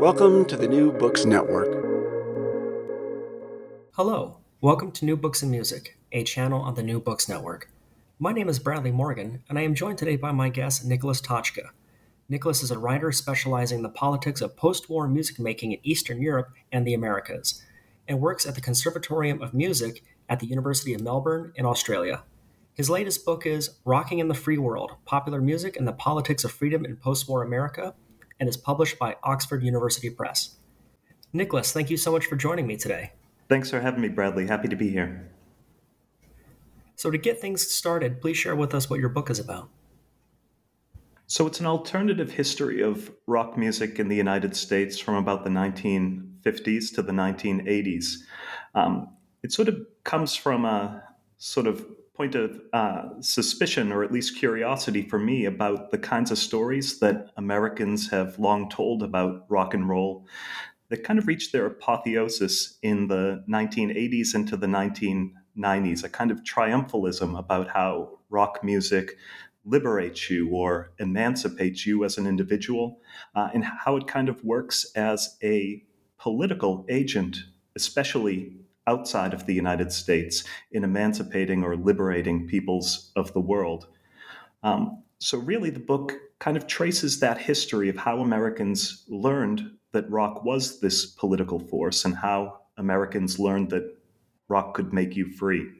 Welcome to the New Books Network. Hello, welcome to New Books and Music, a channel on the New Books Network. My name is Bradley Morgan, and I am joined today by my guest, Nicholas Tochka. Nicholas is a writer specializing in the politics of post war music making in Eastern Europe and the Americas, and works at the Conservatorium of Music at the University of Melbourne in Australia. His latest book is Rocking in the Free World Popular Music and the Politics of Freedom in Post War America and is published by Oxford University Press. Nicholas, thank you so much for joining me today. Thanks for having me, Bradley. Happy to be here. So, to get things started, please share with us what your book is about. So, it's an alternative history of rock music in the United States from about the 1950s to the 1980s. Um, it sort of comes from a sort of point of uh, suspicion or at least curiosity for me about the kinds of stories that Americans have long told about rock and roll that kind of reached their apotheosis in the 1980s into the 1990s, a kind of triumphalism about how rock music liberates you or emancipates you as an individual, uh, and how it kind of works as a political agent, especially outside of the United States in emancipating or liberating peoples of the world. Um, so, really, the book kind of traces that history of how Americans learned that rock was this political force and how Americans learned that rock could make you free.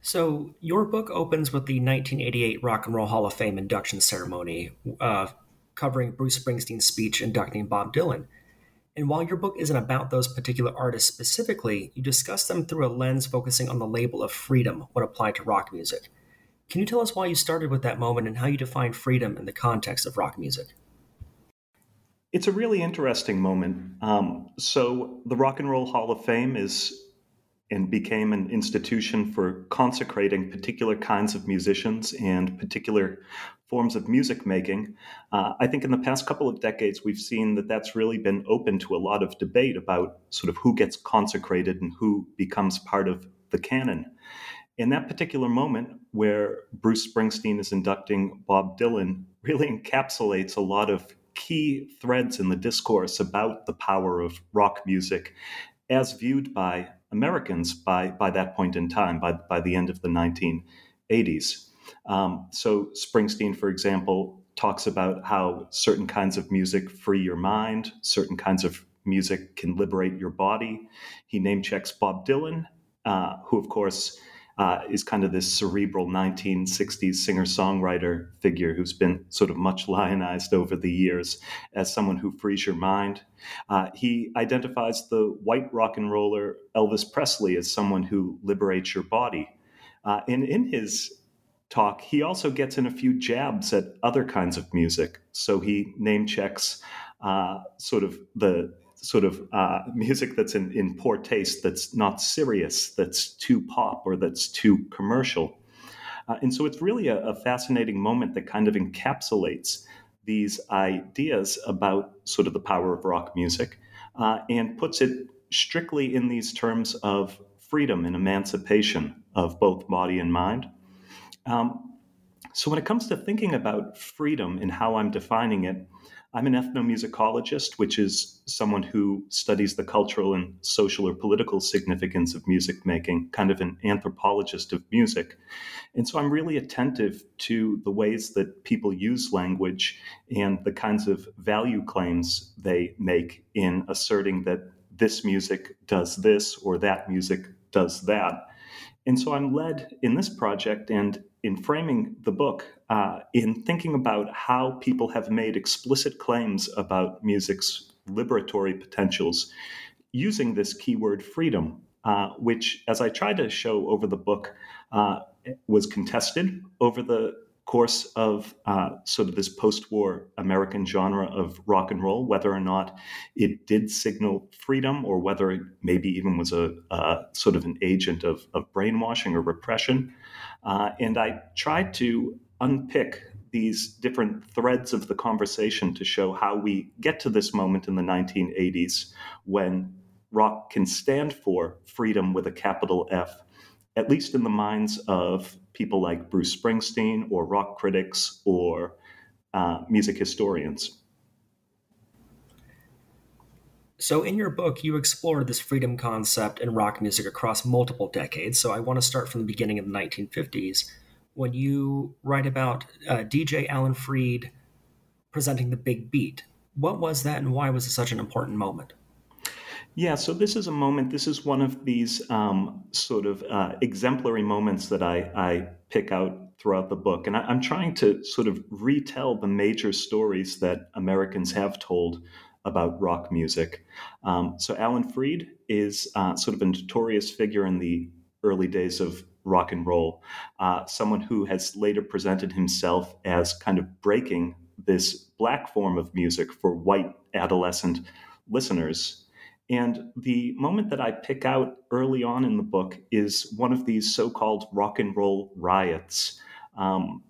So, your book opens with the 1988 Rock and Roll Hall of Fame induction ceremony, uh, covering Bruce Springsteen's speech inducting Bob Dylan. And while your book isn't about those particular artists specifically, you discuss them through a lens focusing on the label of freedom when applied to rock music. Can you tell us why you started with that moment and how you define freedom in the context of rock music? It's a really interesting moment. Um, so, the Rock and Roll Hall of Fame is and became an institution for consecrating particular kinds of musicians and particular forms of music making. Uh, I think in the past couple of decades, we've seen that that's really been open to a lot of debate about sort of who gets consecrated and who becomes part of the canon. In that particular moment, where Bruce Springsteen is inducting Bob Dylan, really encapsulates a lot of key threads in the discourse about the power of rock music as viewed by Americans by, by that point in time, by, by the end of the 1980s. Um, so, Springsteen, for example, talks about how certain kinds of music free your mind, certain kinds of music can liberate your body. He name checks Bob Dylan, uh, who, of course, uh, is kind of this cerebral 1960s singer songwriter figure who's been sort of much lionized over the years as someone who frees your mind. Uh, he identifies the white rock and roller Elvis Presley as someone who liberates your body. Uh, and in his talk, he also gets in a few jabs at other kinds of music. So he name checks uh, sort of the sort of uh, music that's in, in poor taste, that's not serious, that's too pop or that's too commercial. Uh, and so it's really a, a, fascinating moment that kind of encapsulates these ideas about sort of the power of rock music uh, and puts it strictly in these terms of freedom and emancipation of both body and mind. Um, so, when it comes to thinking about freedom and how I'm defining it, I'm an ethnomusicologist, which is someone who studies the cultural and social or political significance of music making, kind of an anthropologist of music. And so I'm really attentive to the ways that people use language and the kinds of value claims they make in asserting that this music does this or that music does that. And so I'm led in this project and in framing the book uh, in thinking about how people have made explicit claims about music's liberatory potentials using this keyword freedom, uh, which, as I tried to show over the book, uh, was contested over the course of uh, sort of this post-war American genre of rock and roll, whether or not it did signal freedom or whether it maybe even was a, a sort of an agent of, of brainwashing or repression. Uh, and I tried to unpick these different threads of the conversation to show how we get to this moment in the 1980s when rock can stand for freedom with a capital F at least in the minds of people like Bruce Springsteen or rock critics or uh, music historians. So, in your book, you explore this freedom concept in rock music across multiple decades. So, I want to start from the beginning of the 1950s when you write about uh, DJ Alan Freed presenting the big beat. What was that, and why was it such an important moment? Yeah, so this is a moment, this is one of these um, sort of uh, exemplary moments that I, I, pick out throughout the book. And I, am trying to sort of retell the major stories that Americans have told about rock music. Um, so Alan Freed is uh, sort of a notorious figure in the early days of rock and roll, uh, someone who has later presented himself as kind of breaking this black form of music for white adolescent listeners. And the moment that I pick out early on in the book is one of these so called rock and roll riots. Um,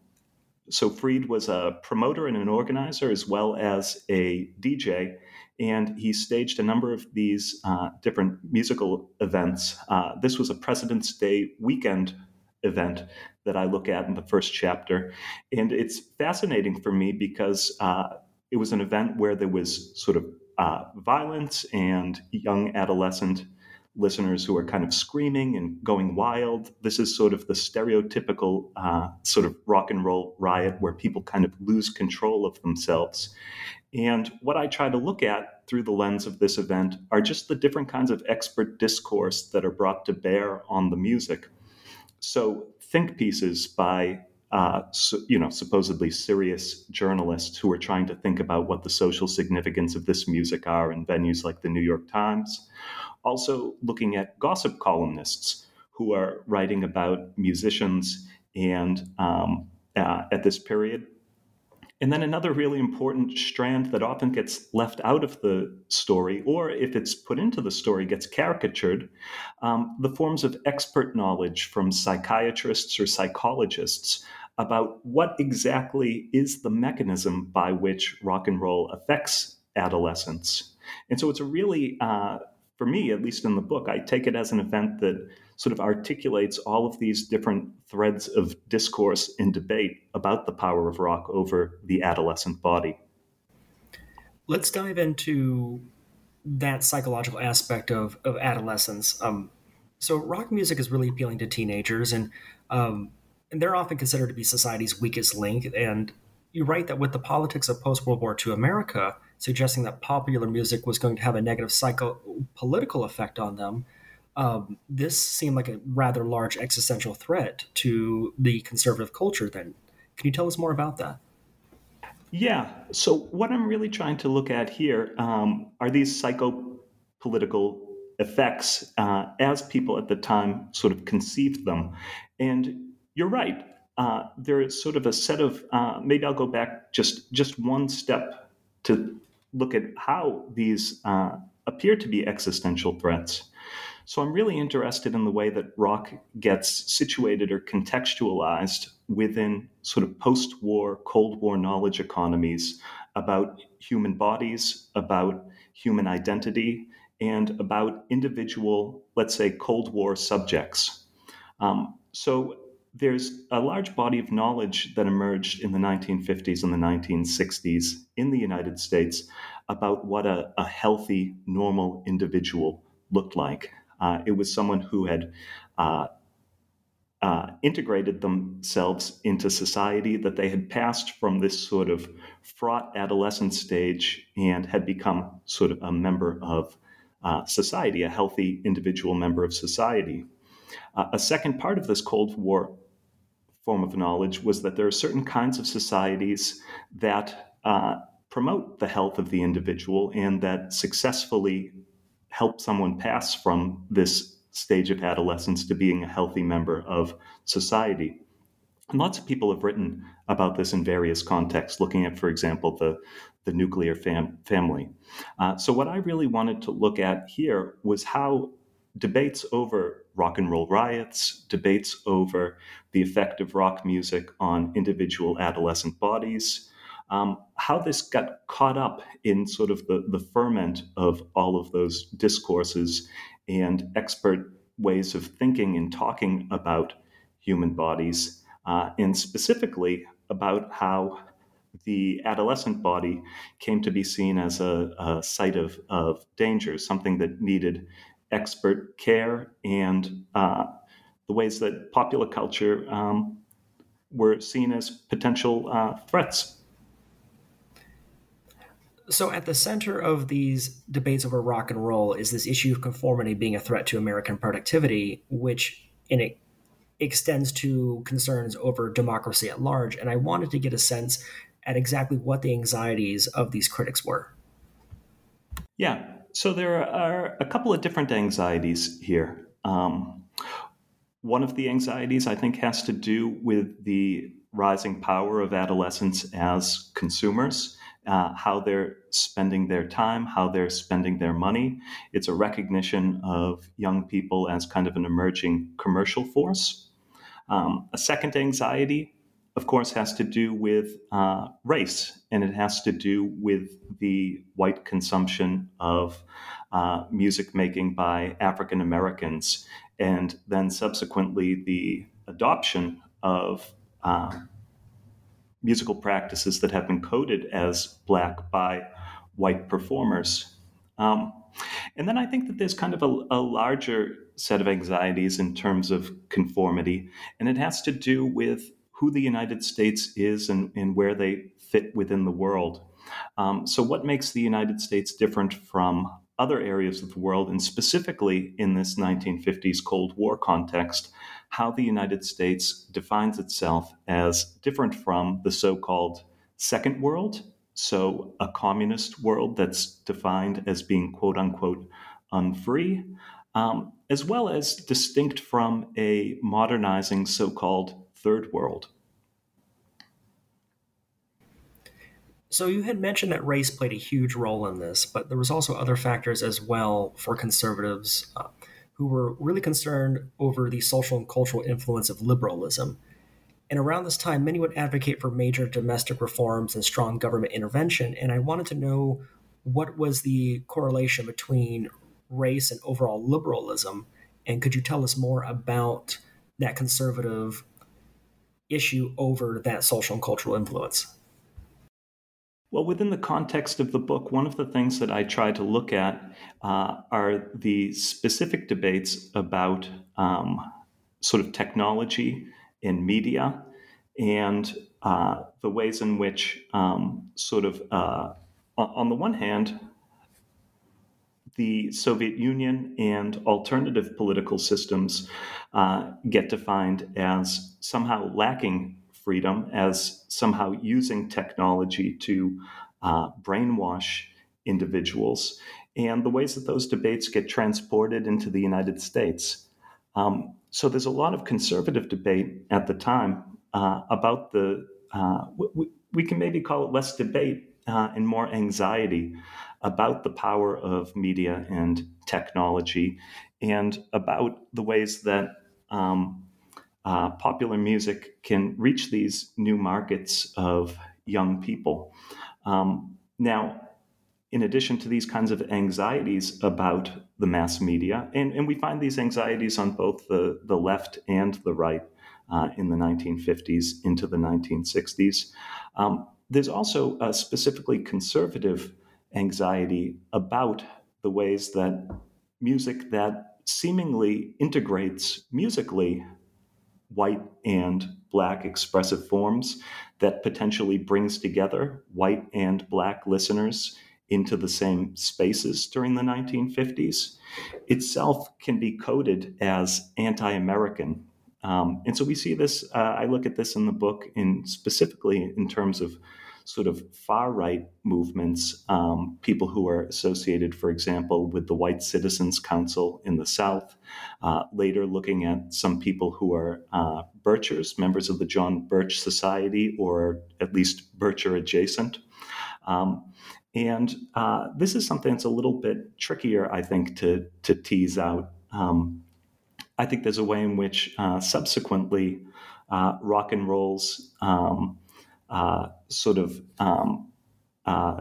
so, Freed was a promoter and an organizer as well as a DJ, and he staged a number of these uh, different musical events. Uh, this was a President's Day weekend event that I look at in the first chapter. And it's fascinating for me because uh, it was an event where there was sort of uh, violence and young adolescent listeners who are kind of screaming and going wild. This is sort of the stereotypical uh, sort of rock and roll riot where people kind of lose control of themselves. And what I try to look at through the lens of this event are just the different kinds of expert discourse that are brought to bear on the music. So, think pieces by uh, so, you know, supposedly serious journalists who are trying to think about what the social significance of this music are in venues like the New York Times. Also, looking at gossip columnists who are writing about musicians and um, uh, at this period. And then another really important strand that often gets left out of the story, or if it's put into the story, gets caricatured um, the forms of expert knowledge from psychiatrists or psychologists about what exactly is the mechanism by which rock and roll affects adolescence. And so it's a really, uh, for me, at least in the book, I take it as an event that sort of articulates all of these different threads of discourse and debate about the power of rock over the adolescent body. Let's dive into that psychological aspect of, of adolescence. Um, so, rock music is really appealing to teenagers, and um, and they're often considered to be society's weakest link. And you write that with the politics of post World War II America suggesting that popular music was going to have a negative psycho political effect on them, um, this seemed like a rather large existential threat to the conservative culture. Then, can you tell us more about that? Yeah. So, what I'm really trying to look at here um, are these psycho political effects uh, as people at the time sort of conceived them. And you're right. Uh, there is sort of a set of uh, maybe I'll go back just just one step to look at how these uh, appear to be existential threats. So I'm really interested in the way that rock gets situated or contextualized within sort of post war, Cold War knowledge economies about human bodies, about human identity, and about individual, let's say, Cold War subjects. Um, so there's a large body of knowledge that emerged in the 1950s and the 1960s in the United States about what a, a healthy, normal individual looked like. Uh, it was someone who had uh, uh, integrated themselves into society, that they had passed from this sort of fraught adolescent stage and had become sort of a member of uh, society, a healthy individual member of society. Uh, a second part of this Cold War form of knowledge was that there are certain kinds of societies that uh, promote the health of the individual and that successfully help someone pass from this stage of adolescence to being a healthy member of society. And lots of people have written about this in various contexts, looking at, for example, the, the nuclear fam- family. Uh, so, what I really wanted to look at here was how debates over rock and roll riots, debates over the effect of rock music on individual adolescent bodies, um, how this got caught up in sort of the, the ferment of all of those discourses and expert ways of thinking and talking about human bodies, uh, and specifically about how the adolescent body came to be seen as a, a site of, of danger, something that needed expert care, and uh, the ways that popular culture um, were seen as potential uh, threats so, at the center of these debates over rock and roll is this issue of conformity being a threat to American productivity, which in it extends to concerns over democracy at large. And I wanted to get a sense at exactly what the anxieties of these critics were. Yeah, so there are a couple of different anxieties here. Um, one of the anxieties, I think, has to do with the rising power of adolescents as consumers uh, how they're spending their time, how they're spending their money. It's a recognition of young people as kind of an emerging commercial force. Um, a second anxiety, of course, has to do with uh, race, and it has to do with the white consumption of uh, music making by African Americans, and then subsequently the adoption of uh, musical practices that have been coded as black by white performers. Um, and then I think that there's kind of a, a, larger set of anxieties in terms of conformity, and it has to do with who the United States is and, and where they fit within the world. Um, so, what makes the United States different from other areas of the world, and specifically in this 1950s Cold War context? how the United States defines itself as different from the so called second world. So, a communist world that's defined as being quote unquote unfree, um, as well as distinct from a modernizing so called third world. So you had mentioned that race played a huge role in this, but there was also other factors as well for conservatives. Uh, who were really concerned over the social and cultural influence of liberalism. And around this time, many would advocate for major domestic reforms and strong government intervention. And I wanted to know what was the correlation between race and overall liberalism. And could you tell us more about that conservative issue over that social and cultural influence? Well, within the context of the book, one of the things that I try to look at uh, are the specific debates about um, sort of technology and media and uh, the ways in which, um, sort of, uh, on the one hand, the Soviet Union and alternative political systems uh, get defined as somehow lacking freedom as somehow using technology to uh, brainwash individuals, and the ways that those debates get transported into the United States. Um, so there's a lot of conservative debate at the time uh, about the, uh, we, we, can maybe call it less debate uh, and more anxiety about the power of media and technology and about the ways that um, uh, popular music can reach these new markets of young people. Um, now, in addition to these kinds of anxieties about the mass media, and, and we find these anxieties on both the, the left and the right uh, in the 1950s into the 1960s, um, there's also a specifically conservative anxiety about the ways that music that seemingly integrates musically white and black expressive forms that potentially brings together white and black listeners into the same spaces during the 1950s itself can be coded as anti-american. Um, and so we see this uh, i look at this in the book in specifically in terms of sort of far right movements, um, people who are associated, for example, with the White Citizens Council in the South. Uh, later, looking at some people who are uh, Birchers, members of the John Birch Society, or at least Bircher adjacent. Um, and uh, this is something that's a little bit trickier, I think, to, to tease out. Um, I think there's a way in which uh, subsequently uh, rock and roll's um, uh, sort of um, uh,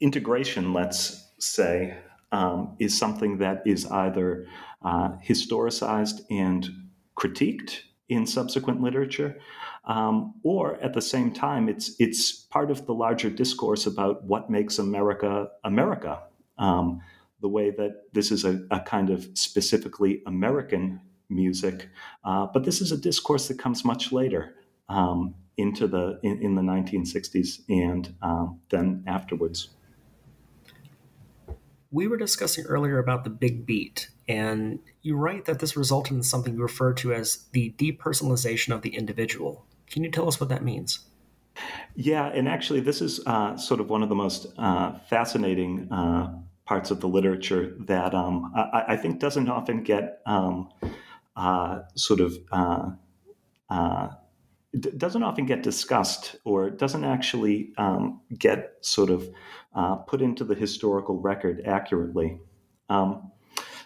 integration, let's say, um, is something that is either uh, historicized and critiqued in subsequent literature, um, or at the same time, it's it's part of the larger discourse about what makes America America. Um, the way that this is a, a kind of specifically American music, uh, but this is a discourse that comes much later. Um, into the in, in the 1960s and um, then afterwards. We were discussing earlier about the big beat, and you write that this resulted in something you refer to as the depersonalization of the individual. Can you tell us what that means? Yeah, and actually, this is uh, sort of one of the most uh, fascinating uh, parts of the literature that um, I, I, think doesn't often get um, uh, sort of uh, uh, doesn't often get discussed or doesn't actually um, get sort of uh, put into the historical record accurately. Um,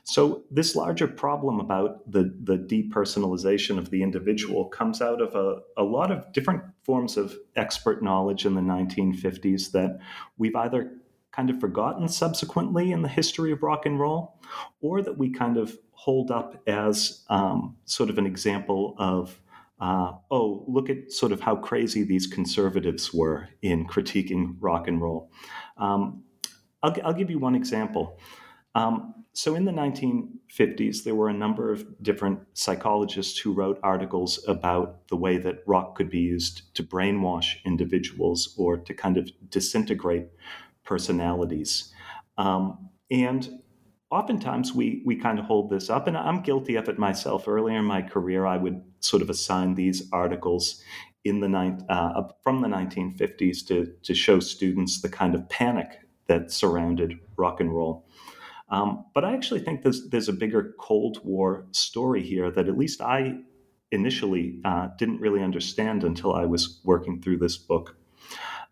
so this larger problem about the, the depersonalization of the individual comes out of a, a lot of different forms of expert knowledge in the 1950s that we've either kind of forgotten subsequently in the history of rock and roll, or that we kind of hold up as um, sort of an example of uh, oh, look at sort of how crazy these conservatives were in critiquing rock and roll. Um, I'll, I'll, give you one example. Um, so, in the 1950s, there were a number of different psychologists who wrote articles about the way that rock could be used to brainwash individuals or to kind of disintegrate personalities. Um, and oftentimes we we kind of hold this up, and I'm guilty of it myself. Earlier in my career, I would sort of assign these articles in the uh, from the 1950s to to show students the kind of panic that surrounded rock and roll. Um, but I actually think there's there's a bigger Cold War story here that at least I initially uh, didn't really understand until I was working through this book.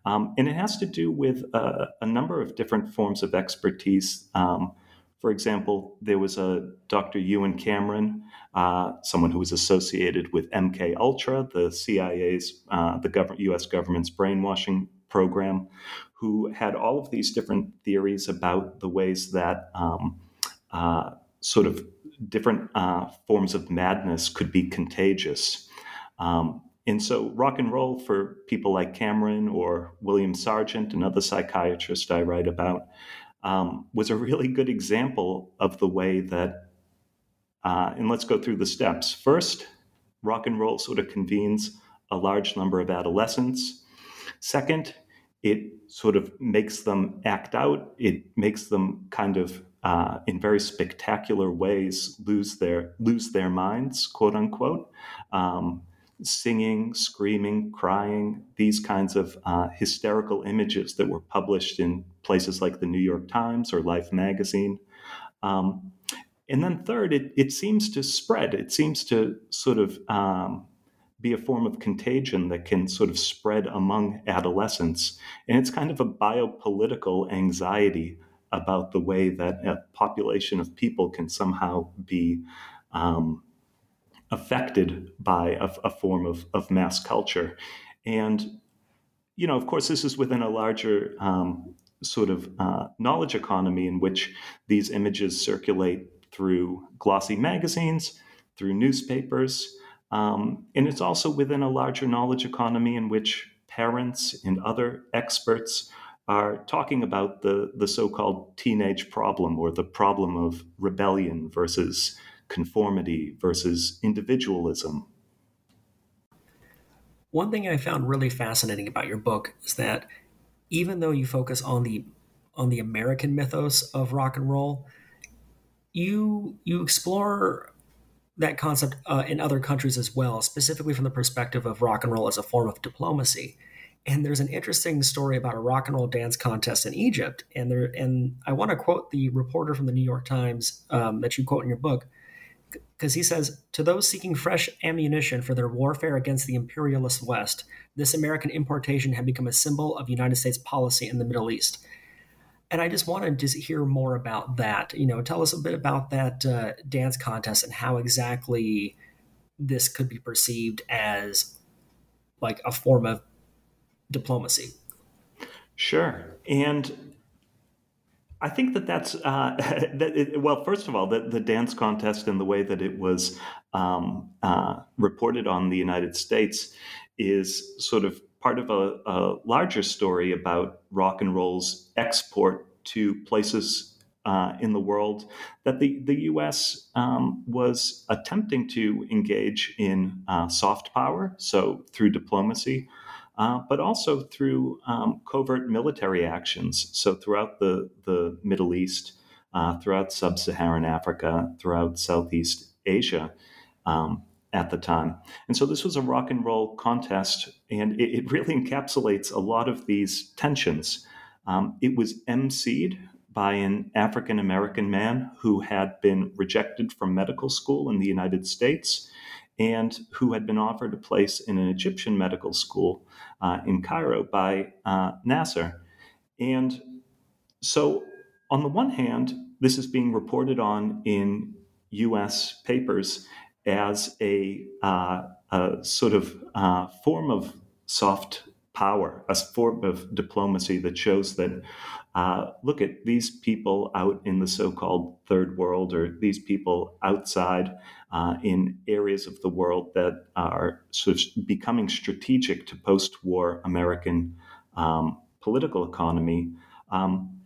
Um, and it has to do with uh, a number of different forms of expertise. Um, for example, there was a Dr. Ewen Cameron, uh, someone who was associated with MK Ultra, the CIA's, uh, the U.S. government's brainwashing program, who had all of these different theories about the ways that um, uh, sort of different uh, forms of madness could be contagious. Um, and so, rock and roll for people like Cameron or William Sargant, another psychiatrist I write about, um, was a really good example of the way that, uh, and let's go through the steps. First, rock and roll sort of convenes a large number of adolescents. Second, it sort of makes them act out. It makes them kind of, uh, in very spectacular ways, lose their lose their minds, quote unquote. Um, singing, screaming, crying, these kinds of uh, hysterical images that were published in places like the New York Times or Life magazine. Um, and then, third, it, it seems to spread. It seems to sort of um, be a form of contagion that can sort of spread among adolescents. And it's kind of a biopolitical anxiety about the way that a population of people can somehow be um, affected by a, a form of, of, mass culture. And, you know, of course, this is within a larger um, sort of uh, knowledge economy in which these images circulate through glossy magazines, through newspapers. Um, and it's also within a larger knowledge economy in which parents and other experts are talking about the, the so called teenage problem or the problem of rebellion versus conformity versus individualism. One thing I found really fascinating about your book is that even though you focus on the on the American mythos of rock and roll, you you explore that concept uh, in other countries as well, specifically from the perspective of rock and roll as a form of diplomacy. And there's an interesting story about a rock and roll dance contest in Egypt. And there, and I want to quote the reporter from the New York Times um, that you quote in your book, because he says, "To those seeking fresh ammunition for their warfare against the imperialist West, this American importation had become a symbol of United States policy in the Middle East." And I just wanted to hear more about that. You know, tell us a bit about that uh, dance contest and how exactly this could be perceived as like a form of diplomacy. Sure. And I think that that's uh, that. It, well, first of all, the, the dance contest and the way that it was um, uh, reported on the United States is sort of part of a, a, larger story about rock and roll's export to places uh, in the world that the the U.S. Um, was attempting to engage in uh, soft power, so through diplomacy uh, but also through um, covert military actions. So throughout the, the Middle East, uh, throughout sub Saharan Africa, throughout Southeast Asia um, at the time. And so this was a rock and roll contest, and it, it really encapsulates a lot of these tensions. Um, it was emceed by an African American man who had been rejected from medical school in the United States and who had been offered a place in an Egyptian medical school uh, in Cairo by uh, Nasser. And so, on the one hand, this is being reported on in US papers as a, uh, a sort of uh, form of soft power, a form of diplomacy that shows that uh, look at these people out in the so called third world or these people outside uh, in areas of the world that are sort of becoming strategic to post war American um, political economy. Um,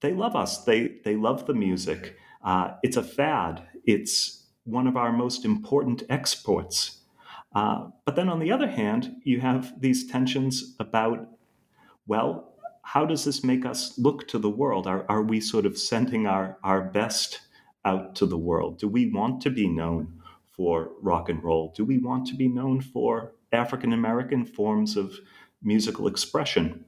they love us, they, they love the music. Uh, it's a fad, it's one of our most important exports. Uh, but then on the other hand, you have these tensions about, well, how does this make us look to the world? Are, are we sort of sending our, our best out to the world? Do we want to be known for rock and roll? Do we want to be known for African American forms of musical expression?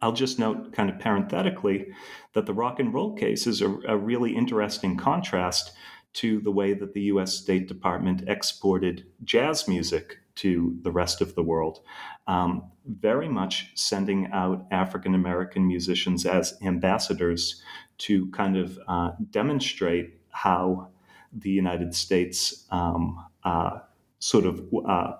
I'll just note, kind of parenthetically, that the rock and roll case is a, a really interesting contrast to the way that the US State Department exported jazz music to the rest of the world, um, very much sending out African American musicians as ambassadors to kind of uh, demonstrate how the United States um, uh, sort of uh,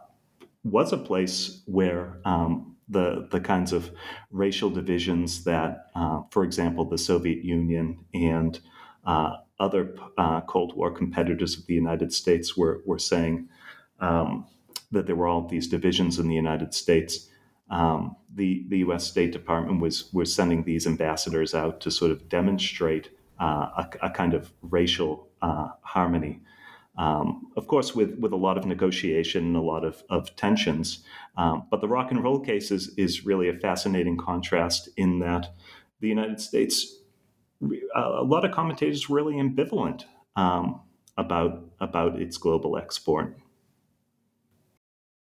was a place where um, the the kinds of racial divisions that, uh, for example, the Soviet Union and uh, other uh, Cold War competitors of the United States were were saying um, that there were all these divisions in the United States. Um, the the U.S. State Department was was sending these ambassadors out to sort of demonstrate uh, a, a, kind of racial uh, harmony. Um, of course, with with a lot of negotiation and a lot of, of tensions. Um, but the rock and roll case is, is really a fascinating contrast in that the United States, a lot of commentators really ambivalent um, about about its global export.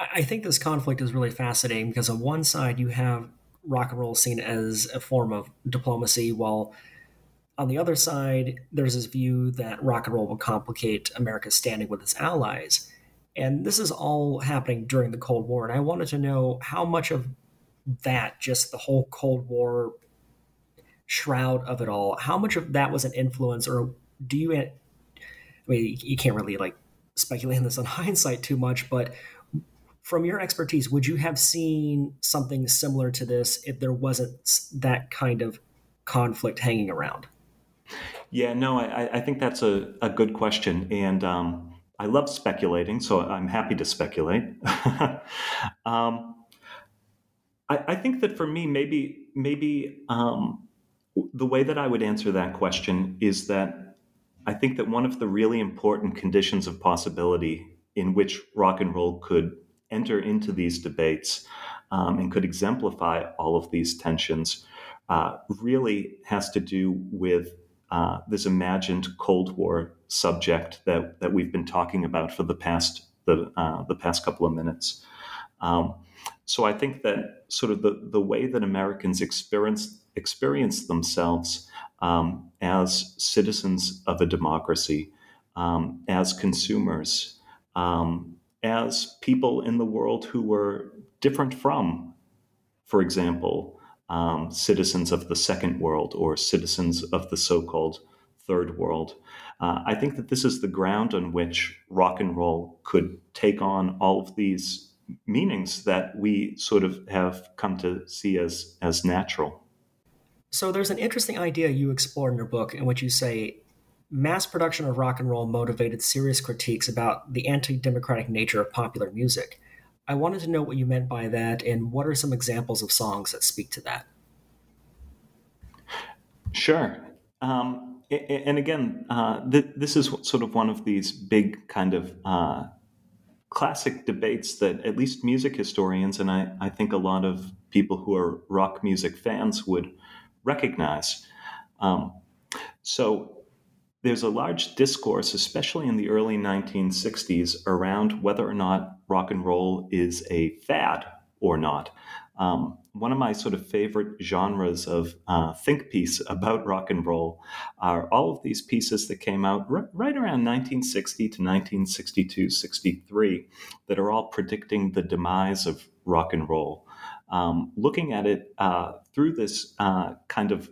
I think this conflict is really fascinating because on one side you have rock and roll seen as a form of diplomacy, while on the other side there's this view that rock and roll will complicate America's standing with its allies. And this is all happening during the Cold War. And I wanted to know how much of that, just the whole Cold War shroud of it all, how much of that was an influence, or do you? I mean, you can't really like speculate on this on hindsight too much, but from your expertise, would you have seen something similar to this if there wasn't that kind of conflict hanging around? Yeah, no, I, I think that's a, a good question. And um, I love speculating, so I'm happy to speculate. um, I, I, think that for me, maybe, maybe um, the way that I would answer that question is that I think that one of the really important conditions of possibility in which rock and roll could enter into these debates um, and could exemplify all of these tensions uh, really has to do with uh, this imagined Cold War subject that, that we've been talking about for the past the, uh, the past couple of minutes. Um, so I think that sort of the, the way that Americans experience experience themselves um, as citizens of a democracy, um, as consumers, um, as people in the world who were different from, for example, um, citizens of the second world or citizens of the so called third world. Uh, I think that this is the ground on which rock and roll could take on all of these meanings that we sort of have come to see as, as natural. So there's an interesting idea you explore in your book in which you say mass production of rock and roll motivated serious critiques about the anti democratic nature of popular music. I wanted to know what you meant by that and what are some examples of songs that speak to that? Sure. Um, and again, uh, th- this is sort of one of these big kind of uh, classic debates that at least music historians and I, I, think a lot of people who are rock music fans would recognize. Um, so there's a large discourse, especially in the early 1960s, around whether or not rock and roll is a fad or not. Um, one of my sort of favorite genres of uh, think piece about rock and roll are all of these pieces that came out r- right around 1960 to 1962, 63, that are all predicting the demise of rock and roll. Um, looking at it uh, through this uh, kind of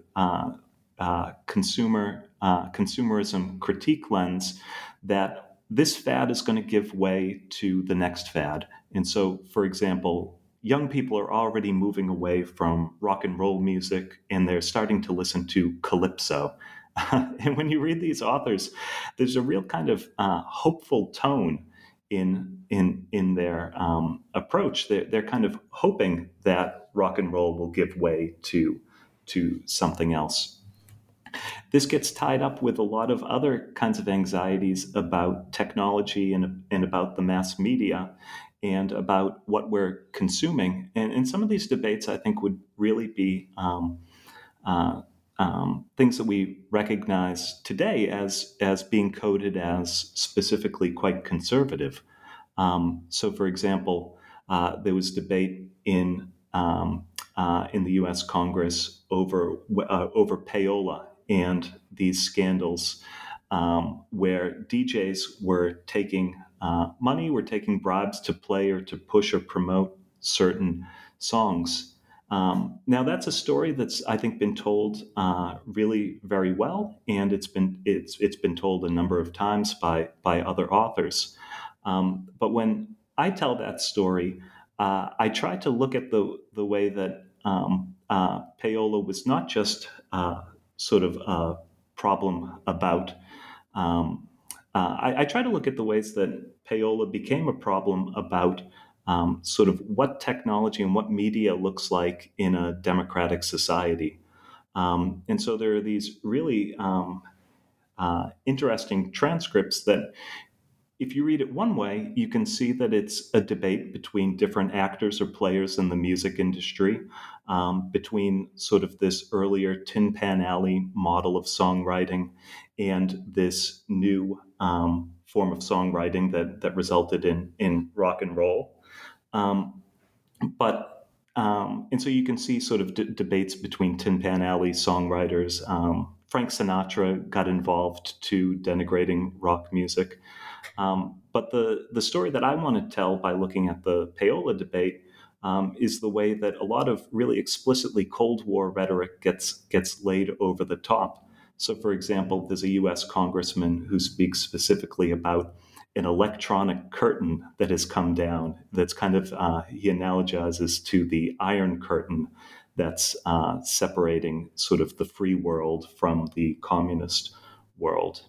uh, consumer uh, consumerism critique lens that this fad is going to give way to the next fad. And so, for example, young people are already moving away from rock and roll music and they're starting to listen to calypso. and when you read these authors, there's a real kind of uh, hopeful tone in in in their um, approach. They're, they're kind of hoping that rock and roll will give way to to something else. This gets tied up with a lot of other kinds of anxieties about technology and, and about the mass media and about what we're consuming. And, and some of these debates, I think, would really be um, uh, um, things that we recognize today as, as being coded as specifically quite conservative. Um, so, for example, uh, there was debate in um, uh, in the U.S. Congress over uh, over payola and these scandals um, where DJs were taking uh, money, were taking bribes to play or to push or promote certain songs. Um, now that's a story that's I think been told uh, really very well, and it's been it's it's been told a number of times by by other authors. Um, but when I tell that story, uh, I try to look at the the way that um, uh, was not just uh, sort of a problem about. Um, uh, I, I try to look at the ways that payola became a problem about um, sort of what technology and what media looks like in a democratic society. Um, and so there are these really um, uh, interesting transcripts that if you read it one way, you can see that it's a debate between different actors or players in the music industry, um, between sort of this earlier Tin Pan Alley model of songwriting and this new um, form of songwriting that that resulted in in rock and roll. Um, but um, and so you can see sort of d- debates between Tin Pan Alley songwriters. Um, Frank Sinatra got involved to denigrating rock music. Um, but the, the story that I want to tell by looking at the payola debate um, is the way that a lot of really explicitly Cold War rhetoric gets, gets laid over the top. So, for example, there's a US congressman who speaks specifically about an electronic curtain that has come down. That's kind of, uh, he analogizes to the Iron Curtain that's uh, separating sort of the free world from the communist world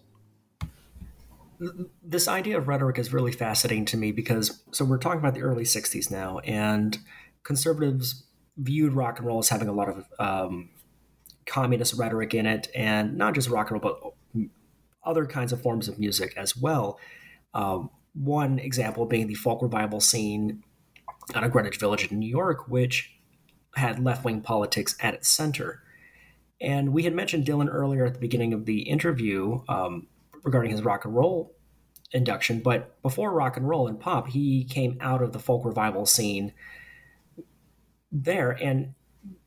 this idea of rhetoric is really fascinating to me because so we're talking about the early 60s now and conservatives viewed rock and roll as having a lot of um, communist rhetoric in it and not just rock and roll but other kinds of forms of music as well. Um, one example being the folk revival scene out of greenwich village in new york which had left-wing politics at its center. And we had mentioned dylan earlier at the beginning of the interview um, regarding his rock and roll induction. But before rock and roll and pop, he came out of the folk revival scene there. And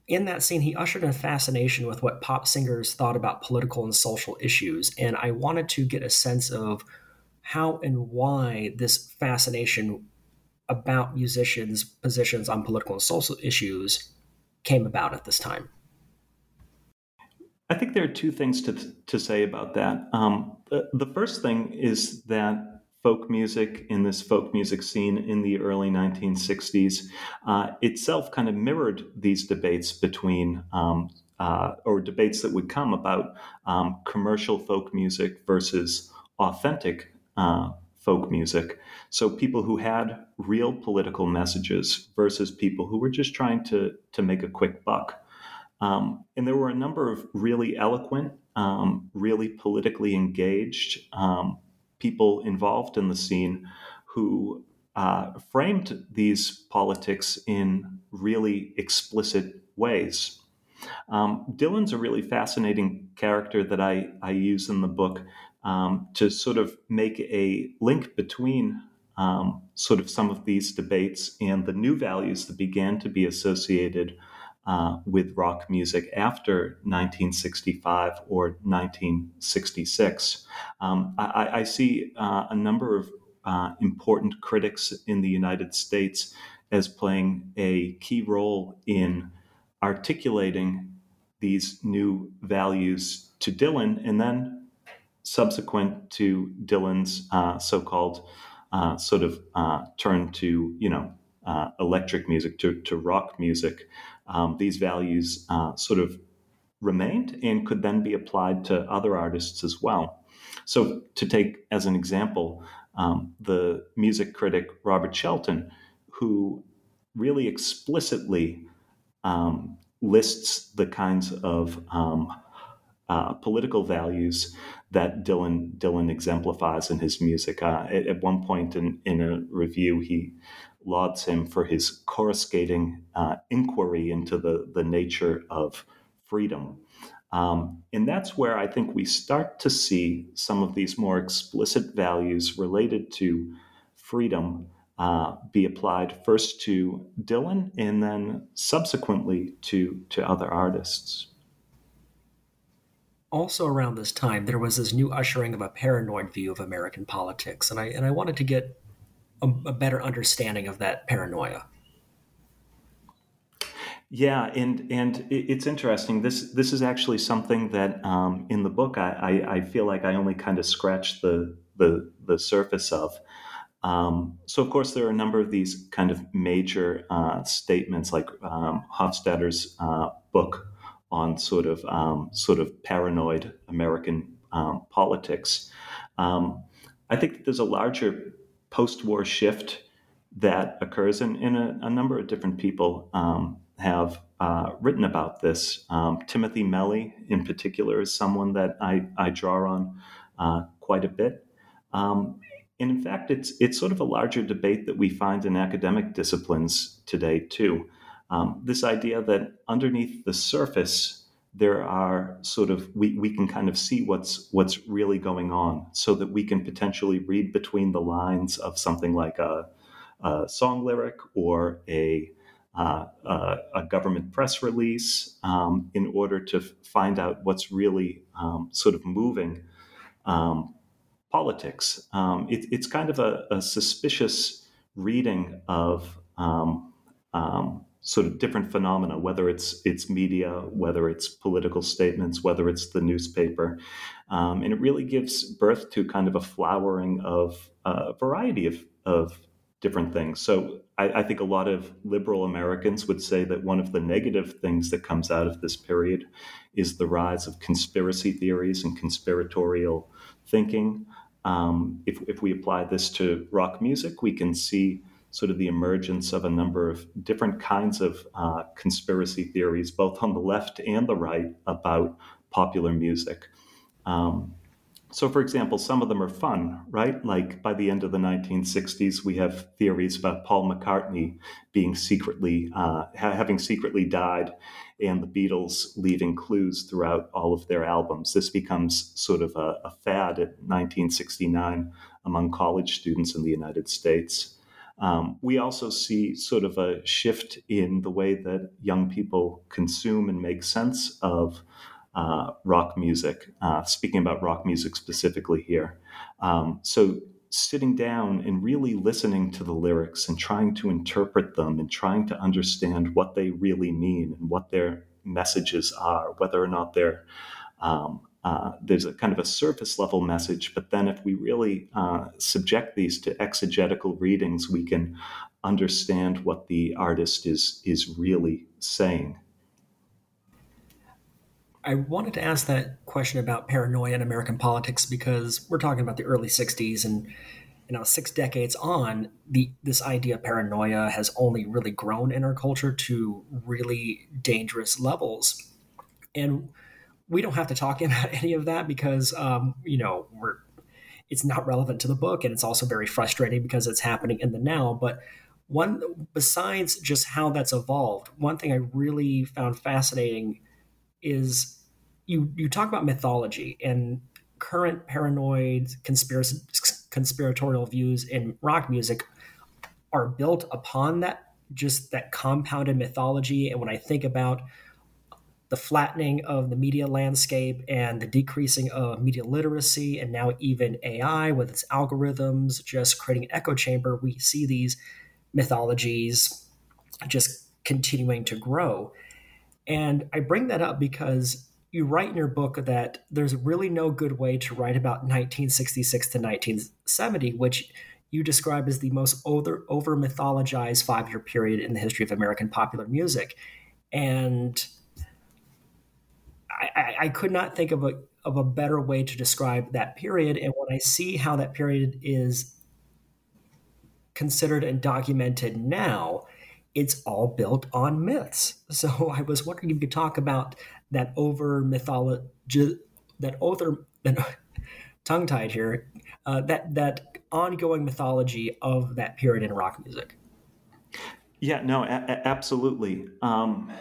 in that scene, he ushered in a fascination with what pop singers thought about political and social issues. And I wanted to get a sense of how and why this fascination about musicians' positions on political and social issues came about at this time. I think there are two things to, to say about that. Um, the, the first thing is that folk music in this folk music scene in the early 1960s uh, itself kind of mirrored these debates between um, uh, or debates that would come about um, commercial folk music versus authentic uh, folk music. So people who had real political messages versus people who were just trying to to make a quick buck. Um, and there were a number of really eloquent, um, really politically engaged um, people involved in the scene who uh, framed these politics in really explicit ways. Um, Dylan's a really fascinating character that I, I use in the book um, to sort of make a link between um, sort of some of these debates and the new values that began to be associated uh, with rock music after 1965 or 1966. Um, I, I, see uh, a number of uh, important critics in the United States as playing a key role in articulating these new values to Dylan and then subsequent to Dylan's uh, so-called uh, sort of turn to, you know, electric music, to, to rock music um, these values uh, sort of remained and could then be applied to other artists as well. So, to take as an example, um, the music critic Robert Shelton, who really explicitly um, lists the kinds of um, uh, political values that Dylan Dylan exemplifies in his music. Uh, at, at, one point in, in a review, he lauds him for his coruscating uh, inquiry into the, the nature of freedom. Um, and that's where I think we start to see some of these more explicit values related to freedom uh, be applied first to Dylan and then subsequently to, to other artists. Also, around this time, there was this new ushering of a paranoid view of American politics, and I and I wanted to get a, a better understanding of that paranoia. Yeah, and and it's interesting. This this is actually something that um, in the book I, I, I, feel like I only kind of scratched the the the surface of. Um, so, of course, there are a number of these kind of major uh, statements, like um, Hofstadter's uh, book on sort of um, sort of paranoid American um, politics. Um, I think there's a larger post-war shift that occurs, and, a, a, number of different people um, have uh, written about this. Timothy Melley, in particular, is someone that I, I draw on uh, quite a bit. Um, and in fact, it's it's sort of a larger debate that we find in academic disciplines today too. Um, this idea that underneath the surface there are sort of we, we can kind of see what's what's really going on so that we can potentially read between the lines of something like a, a song lyric or a uh, uh, a government press release um, in order to find out what's really um, sort of moving um, politics. Um, it, it's kind of a, a suspicious reading of um, um, sort of different phenomena, whether it's it's media, whether it's political statements, whether it's the newspaper, um, and it really gives birth to kind of a flowering of a variety of, of different things. So I, I, think a lot of liberal Americans would say that one of the negative things that comes out of this period is the rise of conspiracy theories and conspiratorial thinking. Um, if, if we apply this to rock music, we can see sort of the emergence of a number of different kinds of uh, conspiracy theories, both on the left and the right, about popular music. Um, so, for example, some of them are fun, right? Like by the end of the 1960s, we have theories about Paul McCartney being secretly, uh, ha- having secretly died, and the Beatles leaving clues throughout all of their albums. This becomes sort of a, a fad in 1969 among college students in the United States. Um, we also see sort of a shift in the way that young people consume and make sense of uh, rock music, uh, speaking about rock music specifically here. Um, so, sitting down and really listening to the lyrics and trying to interpret them and trying to understand what they really mean and what their messages are, whether or not they're um, uh, there's a kind of a surface level message, but then if we really uh, subject these to exegetical readings, we can understand what the artist is is really saying. I wanted to ask that question about paranoia in American politics because we're talking about the early 60s and you know, six decades on, the this idea of paranoia has only really grown in our culture to really dangerous levels. And we don't have to talk about any of that because um, you know, we're it's not relevant to the book and it's also very frustrating because it's happening in the now. But one besides just how that's evolved, one thing I really found fascinating is you you talk about mythology and current paranoid conspiracy conspiratorial views in rock music are built upon that just that compounded mythology and when i think about the flattening of the media landscape and the decreasing of media literacy and now even ai with its algorithms just creating an echo chamber we see these mythologies just continuing to grow and I bring that up because you write in your book that there's really no good way to write about 1966 to 1970, which you describe as the most over, mythologized five year period in the history of American popular music. And I, I, could not think of a, of a better way to describe that period. And when I see how that period is considered and documented now, it's all built on myths. So I was wondering if you could talk about that over mythology, that over tongue tied here, uh, that that ongoing mythology of that period in rock music. Yeah, no, a- absolutely. Um,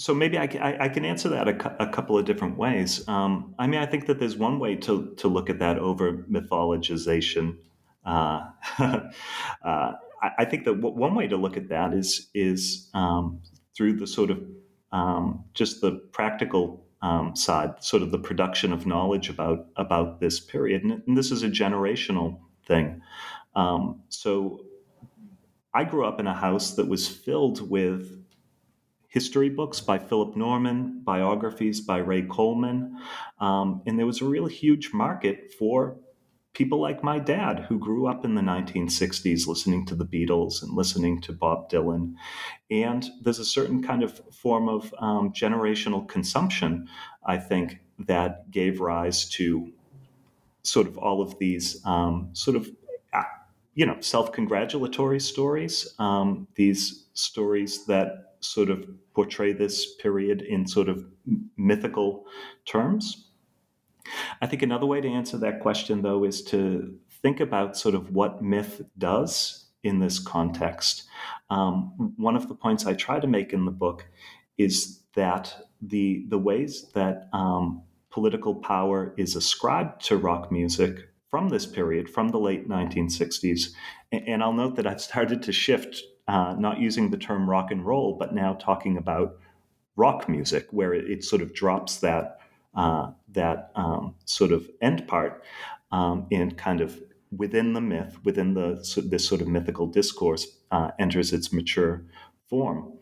so maybe I, I, I, can answer that a, cu- a couple of different ways. Um, I mean, I think that there's one way to to look at that over mythologization. Uh, uh, I, think that one way to look at that is is um, through the sort of um, just the practical um, side, sort of the production of knowledge about about this period, and, and this is a generational thing. Um, so, I grew up in a house that was filled with history books by Philip Norman, biographies by Ray Coleman, um, and there was a real huge market for people like my dad, who grew up in the 1960s listening to the Beatles and listening to Bob Dylan. And there's a certain kind of form of um, generational consumption, I think, that gave rise to sort of all of these um, sort of uh, you know self-congratulatory stories um, these stories that sort of portray this period in sort of mythical terms I think another way to answer that question, though, is to think about sort of what myth does in this context. Um, one of the points I try to make in the book is that the the ways that um, political power is ascribed to rock music from this period, from the late 1960s, and, and I'll note that I've started to shift, uh, not using the term rock and roll, but now talking about rock music, where it, it sort of drops that uh, that um, sort of end part um, and kind of within the myth, within the this sort of mythical discourse, uh, enters its mature form.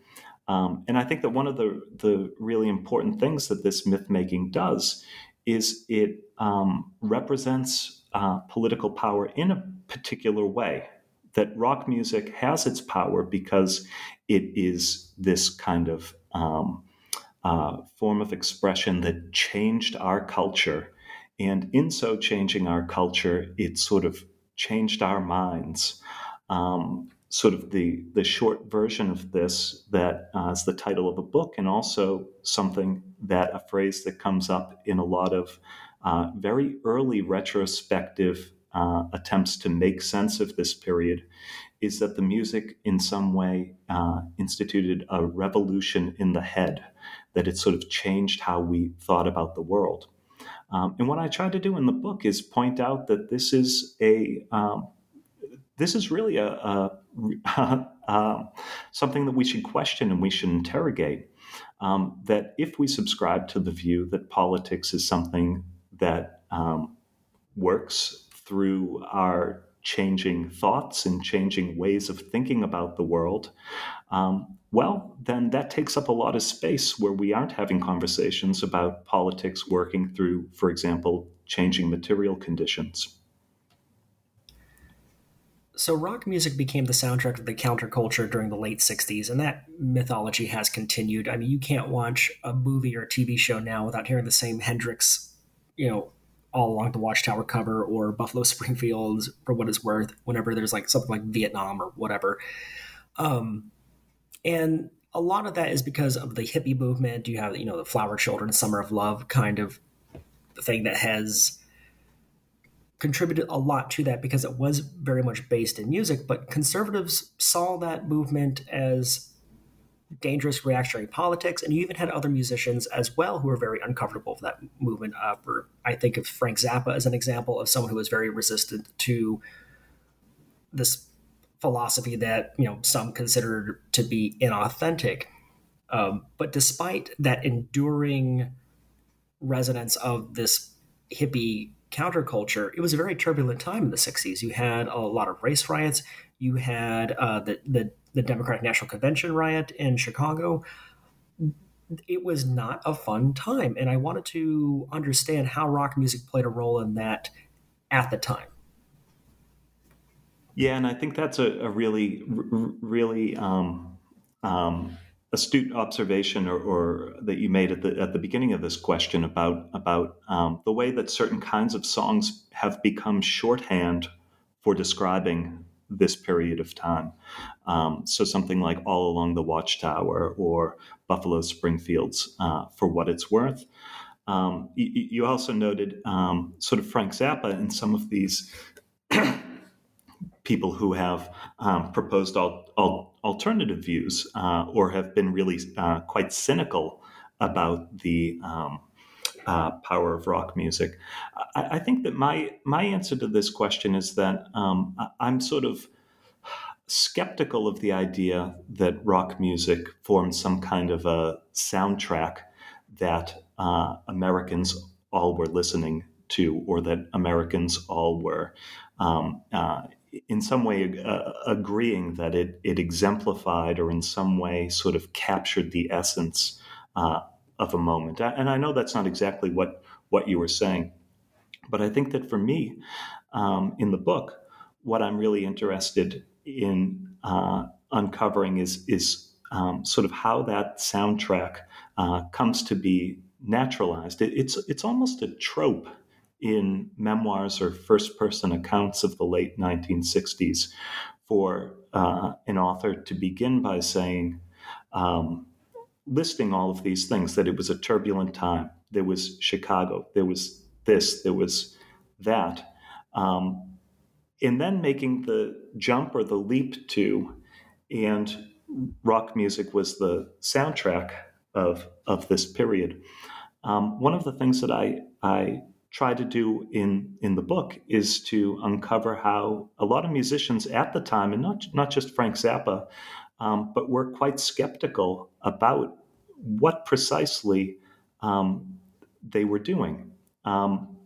Um, and I think that one of the the really important things that this myth making does is it um, represents uh, political power in a particular way. That rock music has its power because it is this kind of um, uh, form of expression that changed our culture. And in so changing our culture, it sort of changed our minds. Um, sort of the, the short version of this that uh, is the title of a book, and also something that a phrase that comes up in a lot of uh, very early retrospective uh, attempts to make sense of this period is that the music in some way uh, instituted a revolution in the head that it sort of changed how we thought about the world. Um, and what I try to do in the book is point out that this is a um, this is really a, a uh, something that we should question and we should interrogate. Um, that if we subscribe to the view that politics is something that um, works through our changing thoughts and changing ways of thinking about the world, um, well, then that takes up a lot of space where we aren't having conversations about politics working through, for example, changing material conditions. So, rock music became the soundtrack of the counterculture during the late 60s, and that mythology has continued. I mean, you can't watch a movie or a TV show now without hearing the same Hendrix, you know, all along the Watchtower cover or Buffalo Springfield for what it's worth, whenever there's like something like Vietnam or whatever. Um, and a lot of that is because of the hippie movement. You have, you know, the Flower Children, Summer of Love kind of thing that has contributed a lot to that because it was very much based in music. But conservatives saw that movement as dangerous reactionary politics, and you even had other musicians as well who were very uncomfortable with that movement. Uh, for, I think of Frank Zappa as an example of someone who was very resistant to this philosophy that you know some considered to be inauthentic. Um, but despite that enduring resonance of this hippie counterculture, it was a very turbulent time in the 60s. You had a lot of race riots. You had uh, the, the, the Democratic National Convention riot in Chicago. It was not a fun time. And I wanted to understand how rock music played a role in that at the time. Yeah, and I think that's a, a really, really um, um, astute observation, or, or, that you made at the at the beginning of this question about about um, the way that certain kinds of songs have become shorthand for describing this period of time. Um, so something like "All Along the Watchtower" or "Buffalo Springfields," uh, for what it's worth. Um, you, you, also noted um, sort of Frank Zappa and some of these people who have um, proposed al- al- alternative views uh, or have been really uh, quite cynical about the um, uh, power of rock music. I-, I, think that my my answer to this question is that um, I'm sort of skeptical of the idea that rock music forms some kind of a soundtrack that uh, Americans all were listening to, or that Americans all were um, uh, in some way uh, agreeing that it, it exemplified or in some way sort of captured the essence uh, of a moment. And I know that's not exactly what, what you were saying, But I think that for me, um, in the book, what I'm really interested in uh, uncovering is is um, sort of how that soundtrack uh, comes to be naturalized. It, it's it's almost a trope in memoirs or first person accounts of the late 1960s for uh, an author to begin by saying, um, listing all of these things that it was a turbulent time. There was Chicago, there was this, there was that. Um, and then making the jump or the leap to, and rock music was the soundtrack of, of this period. Um, one of the things that I, I try to do in, in the book is to uncover how a lot of musicians at the time, and not, not just Frank Zappa, um, but were quite skeptical about what precisely um, they were doing. Um,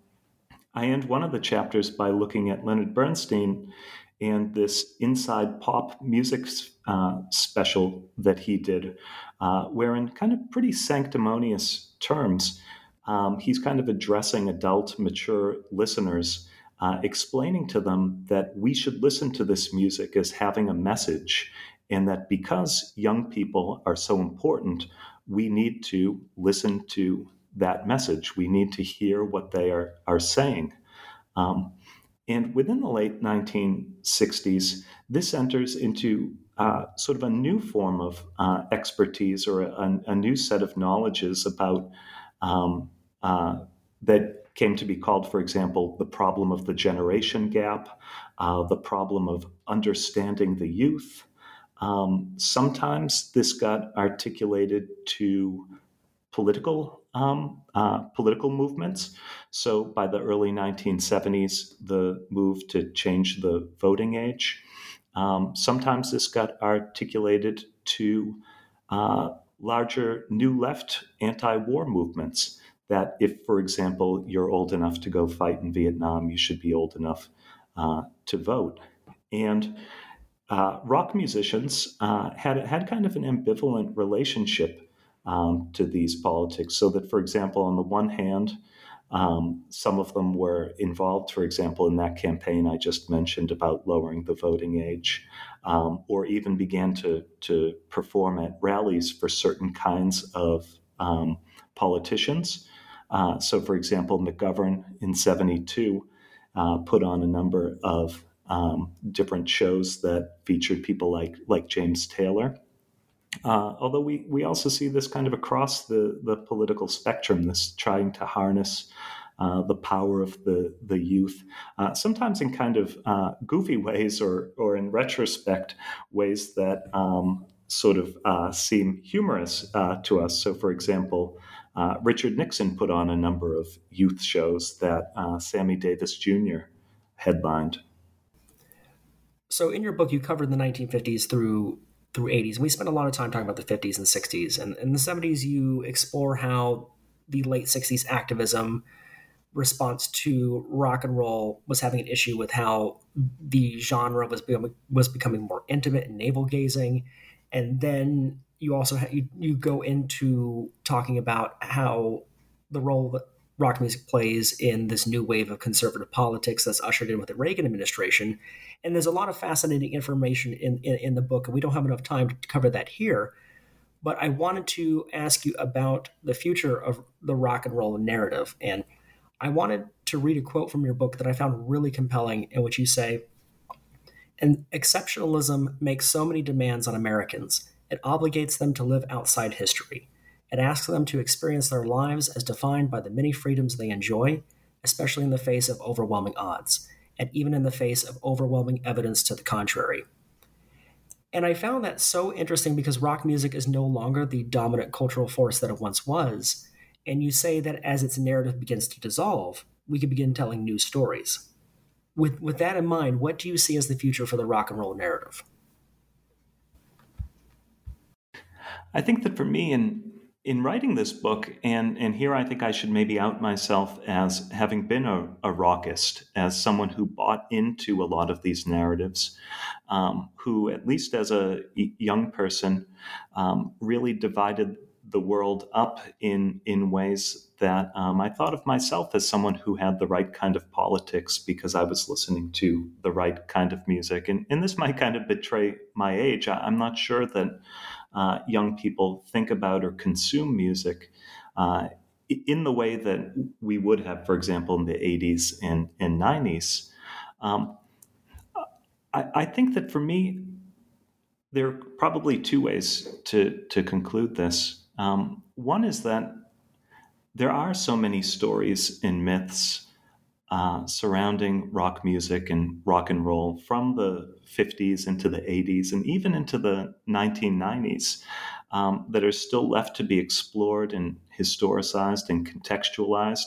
I end one of the chapters by looking at Leonard Bernstein and this inside pop music uh, special that he did, uh, where in kind of pretty sanctimonious terms, um, he's kind of addressing adult, mature listeners, uh, explaining to them that we should listen to this music as having a message, and that because young people are so important, we need to listen to that message. We need to hear what they are, are saying. Um, and within the late 1960s, this enters into uh, sort of a new form of uh, expertise or a, a, new set of knowledges about um, uh, that came to be called, for example, the problem of the generation gap, uh, the problem of understanding the youth. Um, sometimes this got articulated to political um, uh, political movements. So by the early 1970s, the move to change the voting age. Um, sometimes this got articulated to uh, larger new left anti-war movements. That if, for example, you're old enough to go fight in Vietnam, you should be old enough uh, to vote. And uh, rock musicians uh, had had kind of an ambivalent relationship um, to these politics. So that, for example, on the one hand, um, some of them were involved, for example, in that campaign I just mentioned about lowering the voting age, um, or even began to, to perform at rallies for certain kinds of um, politicians. Uh, so, for example, McGovern in 72 uh, put on a number of um, different shows that featured people like, like James Taylor. Uh, although we, we also see this kind of across the, the political spectrum, this trying to harness uh, the power of the, the youth, uh, sometimes in kind of uh, goofy ways or, or in retrospect, ways that um, sort of uh, seem humorous uh, to us. So, for example, Richard Nixon put on a number of youth shows that Sammy Davis Jr. headlined. So, in your book, you covered the 1950s through through 80s. And we spent a lot of time talking about the 50s and 60s. And in the 70s, you explore how the late 60s activism response to rock and roll was having an issue with how the genre was becoming, was becoming more intimate and navel gazing. And then you also ha- you, you go into talking about how the role that rock music plays in this new wave of conservative politics that's ushered in with the Reagan administration and there's a lot of fascinating information in, in, in the book, and we don't have enough time to cover that here. But I wanted to ask you about the future of the rock and roll narrative. And I wanted to read a quote from your book that I found really compelling, in which you say, and exceptionalism makes so many demands on Americans. It obligates them to live outside history. It asks them to experience their lives as defined by the many freedoms they enjoy, especially in the face of overwhelming odds and even in the face of overwhelming evidence to the contrary. And I found that so interesting because rock music is no longer the dominant cultural force that it once was. And you say that as its narrative begins to dissolve, we can begin telling new stories. With, with that in mind, what do you see as the future for the rock and roll narrative? I think that for me, and in writing this book, and, and here I think I should maybe out myself as having been a, a rockist, as someone who bought into a lot of these narratives, um, who, at least as a young person, um, really divided the world up in in ways that um, I thought of myself as someone who had the right kind of politics because I was listening to the right kind of music. And, and this might kind of betray my age. I, am not sure that uh, young people think about or consume music uh, in the way that we would have, for example, in the 80s and, and 90s. Um, I, I think that for me, there are probably two ways to, to conclude this. Um, one is that there are so many stories and myths uh, surrounding rock music and rock and roll from the 50s into the 80s and even into the 1990s um, that are still left to be explored and historicized and contextualized.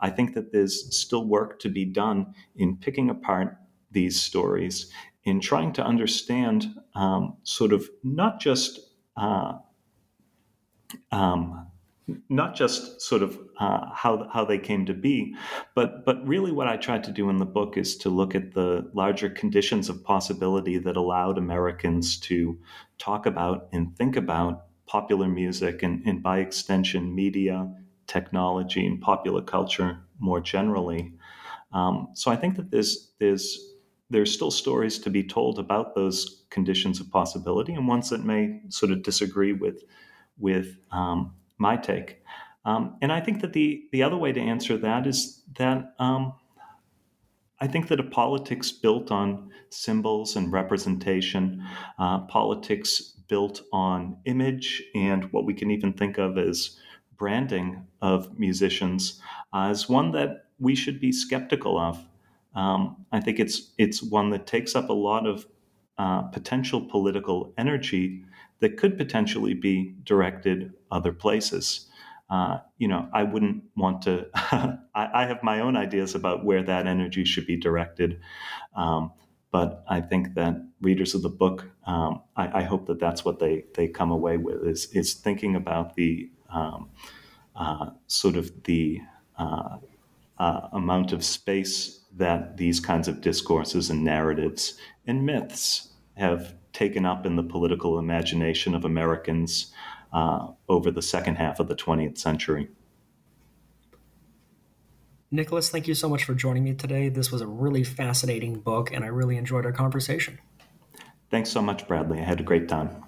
I think that there's still work to be done in picking apart these stories in trying to understand um, sort of not just uh, um, not just sort of uh, how how they came to be, but but really what I tried to do in the book is to look at the larger conditions of possibility that allowed Americans to talk about and think about popular music and, and by extension media, technology, and popular culture more generally. Um, so I think that there's there's there's still stories to be told about those conditions of possibility, and ones that may sort of disagree with with um, my take. Um, and I think that the the other way to answer that is that um, I think that a politics built on symbols and representation, uh, politics built on image and what we can even think of as branding of musicians, uh, is one that we should be skeptical of. Um, I think it's it's one that takes up a lot of uh, potential political energy that could potentially be directed other places. Uh, you know, I wouldn't want to. I, I, have my own ideas about where that energy should be directed, um, but I think that readers of the book, um, I, I, hope that that's what they they come away with is is thinking about the um, uh, sort of the uh, uh amount of space that these kinds of discourses and narratives and myths have taken up in the political imagination of Americans uh, over the second half of the 20th century. Nicholas, thank you so much for joining me today. This was a really fascinating book, and I really enjoyed our conversation. Thanks so much, Bradley. I had a great time.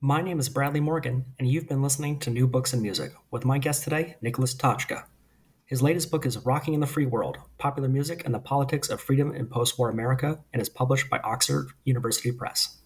My name is Bradley Morgan, and you've been listening to New Books in Music with my guest today, Nicholas Tochka. His latest book is Rocking in the Free World Popular Music and the Politics of Freedom in Post War America and is published by Oxford University Press.